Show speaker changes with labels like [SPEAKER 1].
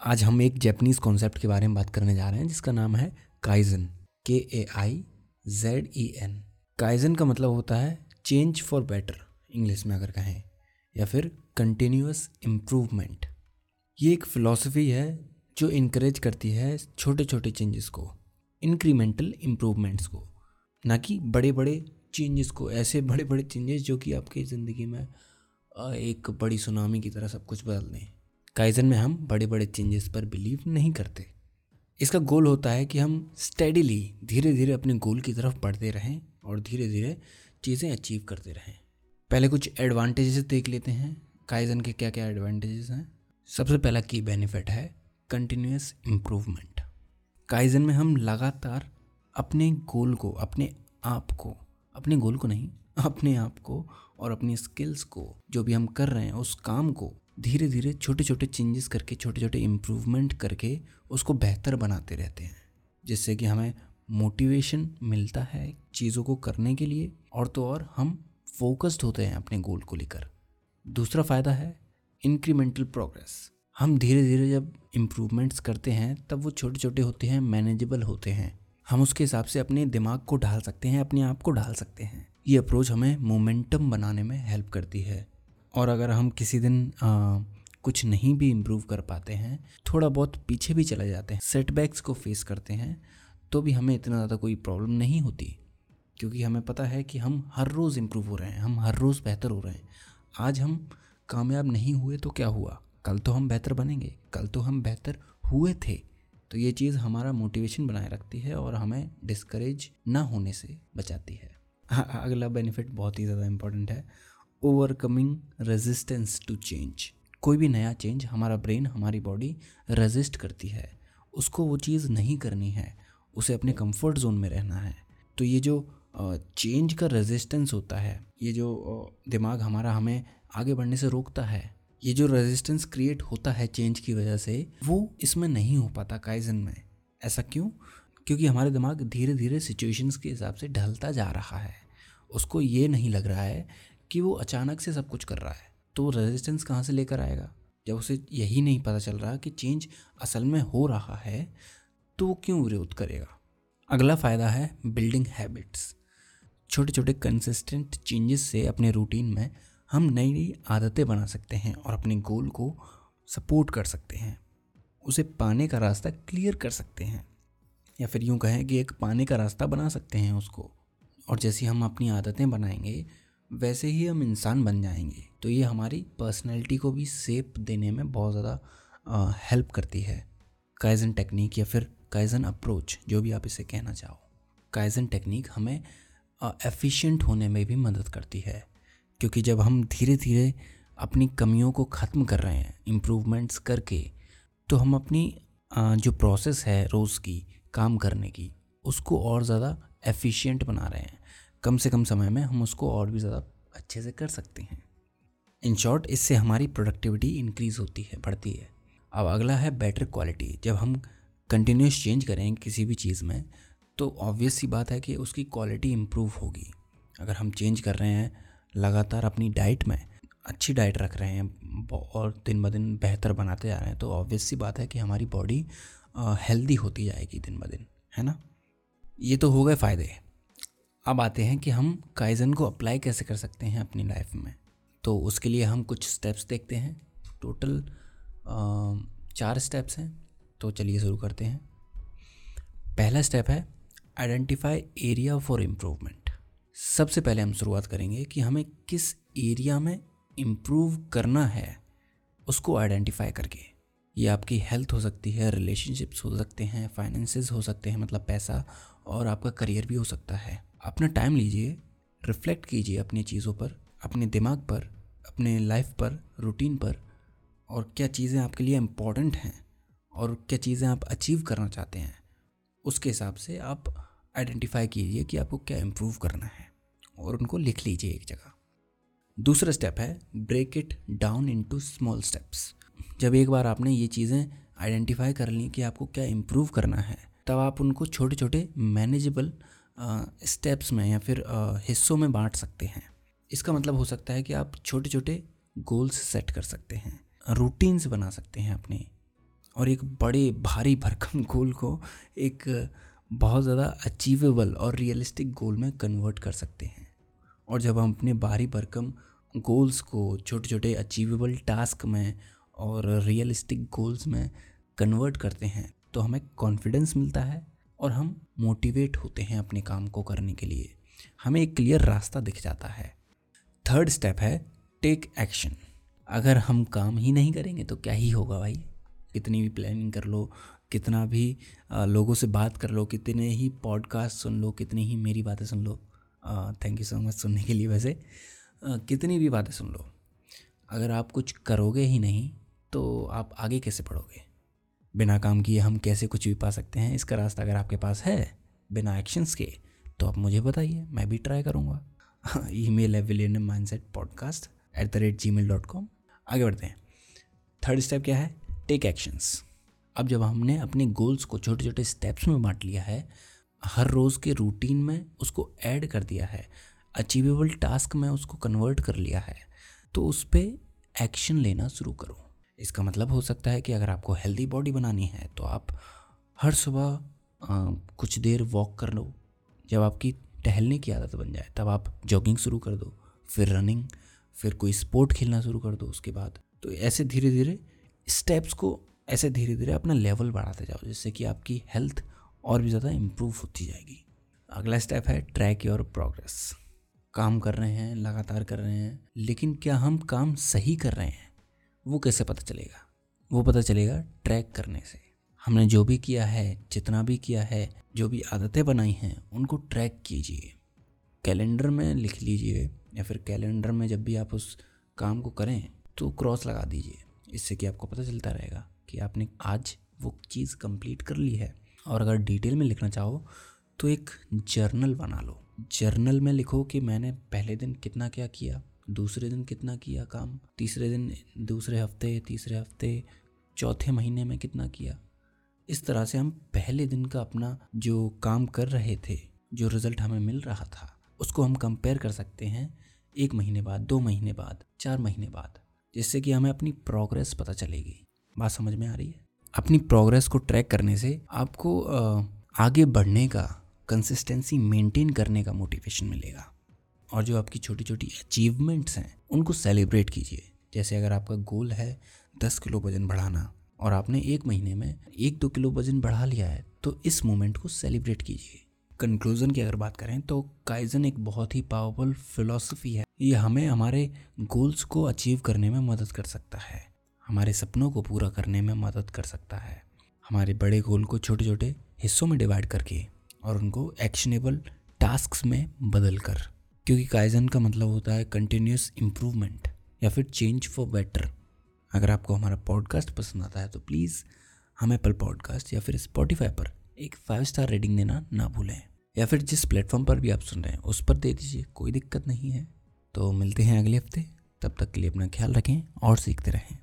[SPEAKER 1] आज हम एक जैपनीज़ कॉन्सेप्ट के बारे में बात करने जा रहे हैं, जिसका नाम है kaizen K A I Z E N kaizen का मतलब होता है चेंज फॉर बेटर इंग्लिश में अगर कहें, या फिर कंटिन्यूस इम्प्रूवमेंट ये एक फ़िलासफ़ी है जो इनक्रेज करती है छोटे छोटे चेंजेस को इंक्रीमेंटल इम्प्रूवमेंट्स को। ना कि बड़े बड़े चेंजेस को, ऐसे बड़े बड़े चेंजेस जो कि आपकी ज़िंदगी में एक बड़ी सुनामी की तरह सब कुछ बदल दें। काइजन में हम बड़े बड़े चेंजेस पर बिलीव नहीं करते। इसका गोल होता है कि हम स्टेडिली धीरे धीरे अपने गोल की तरफ़ बढ़ते रहें और धीरे धीरे चीज़ें अचीव करते रहें। पहले कुछ एडवांटेजेस देख लेते हैं। काइजन के क्या क्या एडवांटेजेस हैं? सबसे पहला की बेनिफिट है कंटिन्यूस इम्प्रूवमेंट काइजन में हम लगातार अपने गोल को, अपने आप को, अपने गोल को नहीं, अपने आप को और अपनी स्किल्स को, जो भी हम कर रहे हैं, उस काम को धीरे धीरे छोटे छोटे चेंजेस करके छोटे छोटे इम्प्रूवमेंट करके उसको बेहतर बनाते रहते हैं। जिससे कि हमें मोटिवेशन मिलता है चीज़ों को करने के लिए और तो और हम फोकस्ड होते हैं अपने गोल को लेकर। दूसरा फ़ायदा है इंक्रीमेंटल प्रोग्रेस हम धीरे धीरे जब इम्प्रूवमेंट्स करते हैं, तब वो छोटे छोटे होते हैं मैनेजेबल होते हैं। हम उसके हिसाब से अपने दिमाग को ढाल सकते हैं, अपने आप को ढाल सकते हैं। ये अप्रोच हमें मोमेंटम बनाने में हेल्प करती है। और अगर हम किसी दिन आ, कुछ नहीं भी इम्प्रूव कर पाते हैं थोड़ा बहुत पीछे भी चले जाते हैं सेटबैक्स को फेस करते हैं तो भी हमें इतना ज़्यादा कोई प्रॉब्लम नहीं होती। क्योंकि हमें पता है कि हम हर रोज़ इम्प्रूव हो रहे हैं हम हर रोज़ बेहतर हो रहे हैं। आज हम कामयाब नहीं हुए तो क्या हुआ? कल तो हम बेहतर बनेंगे कल तो हम बेहतर हुए थे। तो ये चीज़ हमारा मोटिवेशन बनाए रखती है और हमें डिस्करेज ना होने से बचाती है। अगला बेनिफिट बहुत ही ज़्यादा इम्पोर्टेंट है। Overcoming resistance to change. कोई भी नया चेंज हमारा ब्रेन, हमारी बॉडी रेजिस्ट करती है। उसको वो चीज़ नहीं करनी है। उसे अपने कंफर्ट जोन में रहना है। तो ये जो चेंज का रेजिस्टेंस होता है, ये जो दिमाग हमारा हमें आगे बढ़ने से रोकता है, ये जो रेजिस्टेंस क्रिएट होता है चेंज की वजह से, वो इसमें नहीं हो पाता काइजन में। ऐसा क्यों? क्योंकि हमारे दिमाग धीरे धीरे सिचुएशंस के हिसाब से ढलता जा रहा है। उसको ये नहीं लग रहा है कि वो अचानक से सब कुछ कर रहा है। तो रेजिस्टेंस कहाँ से लेकर आएगा? जब उसे यही नहीं पता चल रहा कि चेंज असल में हो रहा है तो वो क्यों विरोध करेगा? अगला फ़ायदा है बिल्डिंग हैबिट्स छोटे छोटे कंसिस्टेंट चेंजेस से अपने रूटीन में हम नई नई आदतें बना सकते हैं और अपने गोल को सपोर्ट कर सकते हैं। उसे पाने का रास्ता क्लियर कर सकते हैं। या फिर यूँ कहें कि एक पाने का रास्ता बना सकते हैं उसको। और जैसी हम अपनी आदतें बनाएँगे वैसे ही हम इंसान बन जाएँगे। तो ये हमारी पर्सनैलिटी को भी सेप देने में बहुत ज़्यादा हेल्प करती है। काइजन टेक्निक या फिर काइजन अप्रोच जो भी आप इसे कहना चाहो। काइजन टेक्निक हमें एफिशिएंट होने में भी मदद करती है। क्योंकि जब हम धीरे धीरे अपनी कमियों को ख़त्म कर रहे हैं इम्प्रूवमेंट्स करके तो हम अपनी जो प्रोसेस है रोज़ की, काम करने की, उसको और ज़्यादा एफिशिएंट बना रहे हैं। कम से कम समय में हम उसको और भी ज़्यादा अच्छे से कर सकते हैं। इन शॉर्ट इससे हमारी प्रोडक्टिविटी इंक्रीज़ होती है, बढ़ती है। अब अगला है बेटर क्वालिटी जब हम कंटिन्यूस चेंज करें किसी भी चीज़ में तो ऑब्वियस सी बात है कि उसकी क्वालिटी इम्प्रूव होगी। अगर हम चेंज कर रहे हैं, लगातार अपनी डाइट में अच्छी डाइट रख रहे हैं और दिन ब दिन बेहतर बनाते जा रहे हैं तो ऑब्वियस सी बात है कि हमारी बॉडी हेल्दी होती जाएगी दिन ब दिन, है ना? ये तो हो गए फ़ायदे। अब आते हैं कि हम काइजन को अप्लाई कैसे कर सकते हैं अपनी लाइफ में। तो उसके लिए हम कुछ स्टेप्स देखते हैं। टोटल चार स्टेप्स हैं। तो चलिए शुरू करते हैं। पहला स्टेप है आइडेंटिफाई एरिया फॉर इम्प्रूवमेंट सबसे पहले हम शुरुआत करेंगे कि हमें किस एरिया में इम्प्रूव करना है, उसको आइडेंटिफाई करके। ये आपकी हेल्थ हो सकती है रिलेशनशिप्स हो सकते हैं फाइनेंसेस हो सकते हैं मतलब पैसा, और आपका करियर भी हो सकता है। अपना टाइम लीजिए रिफ्लेक्ट कीजिए अपनी चीज़ों पर, अपने दिमाग पर, अपने लाइफ पर रूटीन पर, और क्या चीज़ें आपके लिए इंपॉर्टेंट हैं, और क्या चीज़ें आप अचीव करना चाहते हैं, उसके हिसाब से आप आइडेंटिफाई कीजिए कि आपको क्या इम्प्रूव करना है, और उनको लिख लीजिए एक जगह। दूसरा स्टेप है break it down into small steps जब एक बार आपने ये चीज़ें आइडेंटिफाई कर ली कि आपको क्या इम्प्रूव करना है, तब आप उनको छोटे छोटे मैनेजेबल स्टेप्स में या फिर हिस्सों में बांट सकते हैं। इसका मतलब हो सकता है कि आप छोटे छोटे गोल्स सेट कर सकते हैं रूटीन्स बना सकते हैं अपने। और एक बड़े, भारी भरकम गोल को एक बहुत ज़्यादा अचीवेबल और रियलिस्टिक गोल में कन्वर्ट कर सकते हैं। और जब हम अपने भारी भरकम गोल्स को छोटे छोटे अचीवेबल टास्क में और रियलिस्टिक गोल्स में कन्वर्ट करते हैं तो हमें कॉन्फिडेंस मिलता है और हम मोटिवेट होते हैं अपने काम को करने के लिए। हमें एक क्लियर रास्ता दिख जाता है। थर्ड स्टेप है टेक एक्शन अगर हम काम ही नहीं करेंगे तो क्या ही होगा भाई? कितनी भी प्लानिंग कर लो, कितना भी लोगों से बात कर लो, कितने ही पॉडकास्ट सुन लो, कितनी ही मेरी बातें सुन लो। थैंक यू सो मच सुनने के लिए वैसे। कितनी भी बातें सुन लो। अगर आप कुछ करोगे ही नहीं तो आप आगे कैसे पढ़ोगे बिना काम किए हम कैसे कुछ भी पा सकते हैं? इसका रास्ता अगर आपके पास है, बिना एक्शंस के तो आप मुझे बताइए, मैं भी ट्राई करूँगा। ई मेल है villain mindset podcast at the rate gmail dot com आगे बढ़ते हैं। थर्ड स्टेप क्या है? टेक एक्शंस अब जब हमने अपने गोल्स को छोटे छोटे स्टेप्स में बांट लिया है, हर रोज़ के रूटीन में उसको ऐड कर दिया है अचीवेबल टास्क में उसको कन्वर्ट कर लिया है तो उस पर एक्शन लेना शुरू करो। इसका मतलब हो सकता है कि अगर आपको हेल्दी बॉडी बनानी है तो आप हर सुबह कुछ देर वॉक कर लो। जब आपकी टहलने की आदत बन जाए, तब आप जॉगिंग शुरू कर दो, फिर रनिंग फिर कोई स्पोर्ट खेलना शुरू कर दो उसके बाद। तो ऐसे धीरे धीरे स्टेप्स को, ऐसे धीरे धीरे अपना लेवल बढ़ाते जाओ, जिससे कि आपकी हेल्थ और भी ज़्यादा इम्प्रूव होती जाएगी। अगला स्टेप है ट्रैक योर प्रोग्रेस काम कर रहे हैं, लगातार कर रहे हैं, लेकिन क्या हम काम सही कर रहे हैं? वो कैसे पता चलेगा? वो पता चलेगा ट्रैक करने से। हमने जो भी किया है, जितना भी किया है, जो भी आदतें बनाई हैं, उनको ट्रैक कीजिए। कैलेंडर में लिख लीजिए या फिर कैलेंडर में जब भी आप उस काम को करें तो क्रॉस लगा दीजिए। इससे कि आपको पता चलता रहेगा कि आपने आज वो चीज़ कंप्लीट कर ली है। और अगर डिटेल में लिखना चाहो तो एक जर्नल बना लो। जर्नल में लिखो कि मैंने पहले दिन कितना क्या किया दूसरे दिन कितना किया काम? तीसरे दिन, दूसरे हफ़्ते, तीसरे हफ़्ते, चौथे महीने में कितना किया? इस तरह से हम पहले दिन का अपना जो काम कर रहे थे, जो रिज़ल्ट हमें मिल रहा था, उसको हम कंपेयर कर सकते हैं एक महीने बाद, दो महीने बाद, चार महीने बाद, जिससे कि हमें अपनी प्रोग्रेस पता चलेगी। बात समझ में आ रही है? अपनी प्रोग्रेस को ट्रैक करने से आपको आगे बढ़ने का कंसिस्टेंसी मेंटेन करने का मोटिवेशन मिलेगा। और जो आपकी छोटी छोटी अचीवमेंट्स हैं, उनको सेलिब्रेट कीजिए। जैसे अगर आपका गोल है दस किलो वज़न बढ़ाना और आपने एक महीने में एक दो किलो वज़न बढ़ा लिया है तो इस मोमेंट को सेलिब्रेट कीजिए। कंक्लूज़न की अगर बात करें तो काइजन एक बहुत ही पावरफुल फिलॉसफी है। ये हमें हमारे गोल्स को अचीव करने में मदद कर सकता है। हमारे सपनों को पूरा करने में मदद कर सकता है। हमारे बड़े गोल को छोटे छोटे हिस्सों में डिवाइड करके और उनको एक्शनेबल टास्क में बदल कर क्योंकि काइजन का मतलब होता है कंटिन्यूस इम्प्रूवमेंट या फिर चेंज फॉर बेटर अगर आपको हमारा पॉडकास्ट पसंद आता है तो प्लीज़ हम एप्पल पॉडकास्ट या फिर स्पॉटिफाई पर एक फाइव स्टार रेटिंग देना ना भूलें। या फिर जिस प्लेटफॉर्म पर भी आप सुन रहे हैं, उस पर दे दीजिए, कोई दिक्कत नहीं है। तो मिलते हैं अगले हफ़्ते। तब तक के लिए अपना ख्याल रखें और सीखते रहें।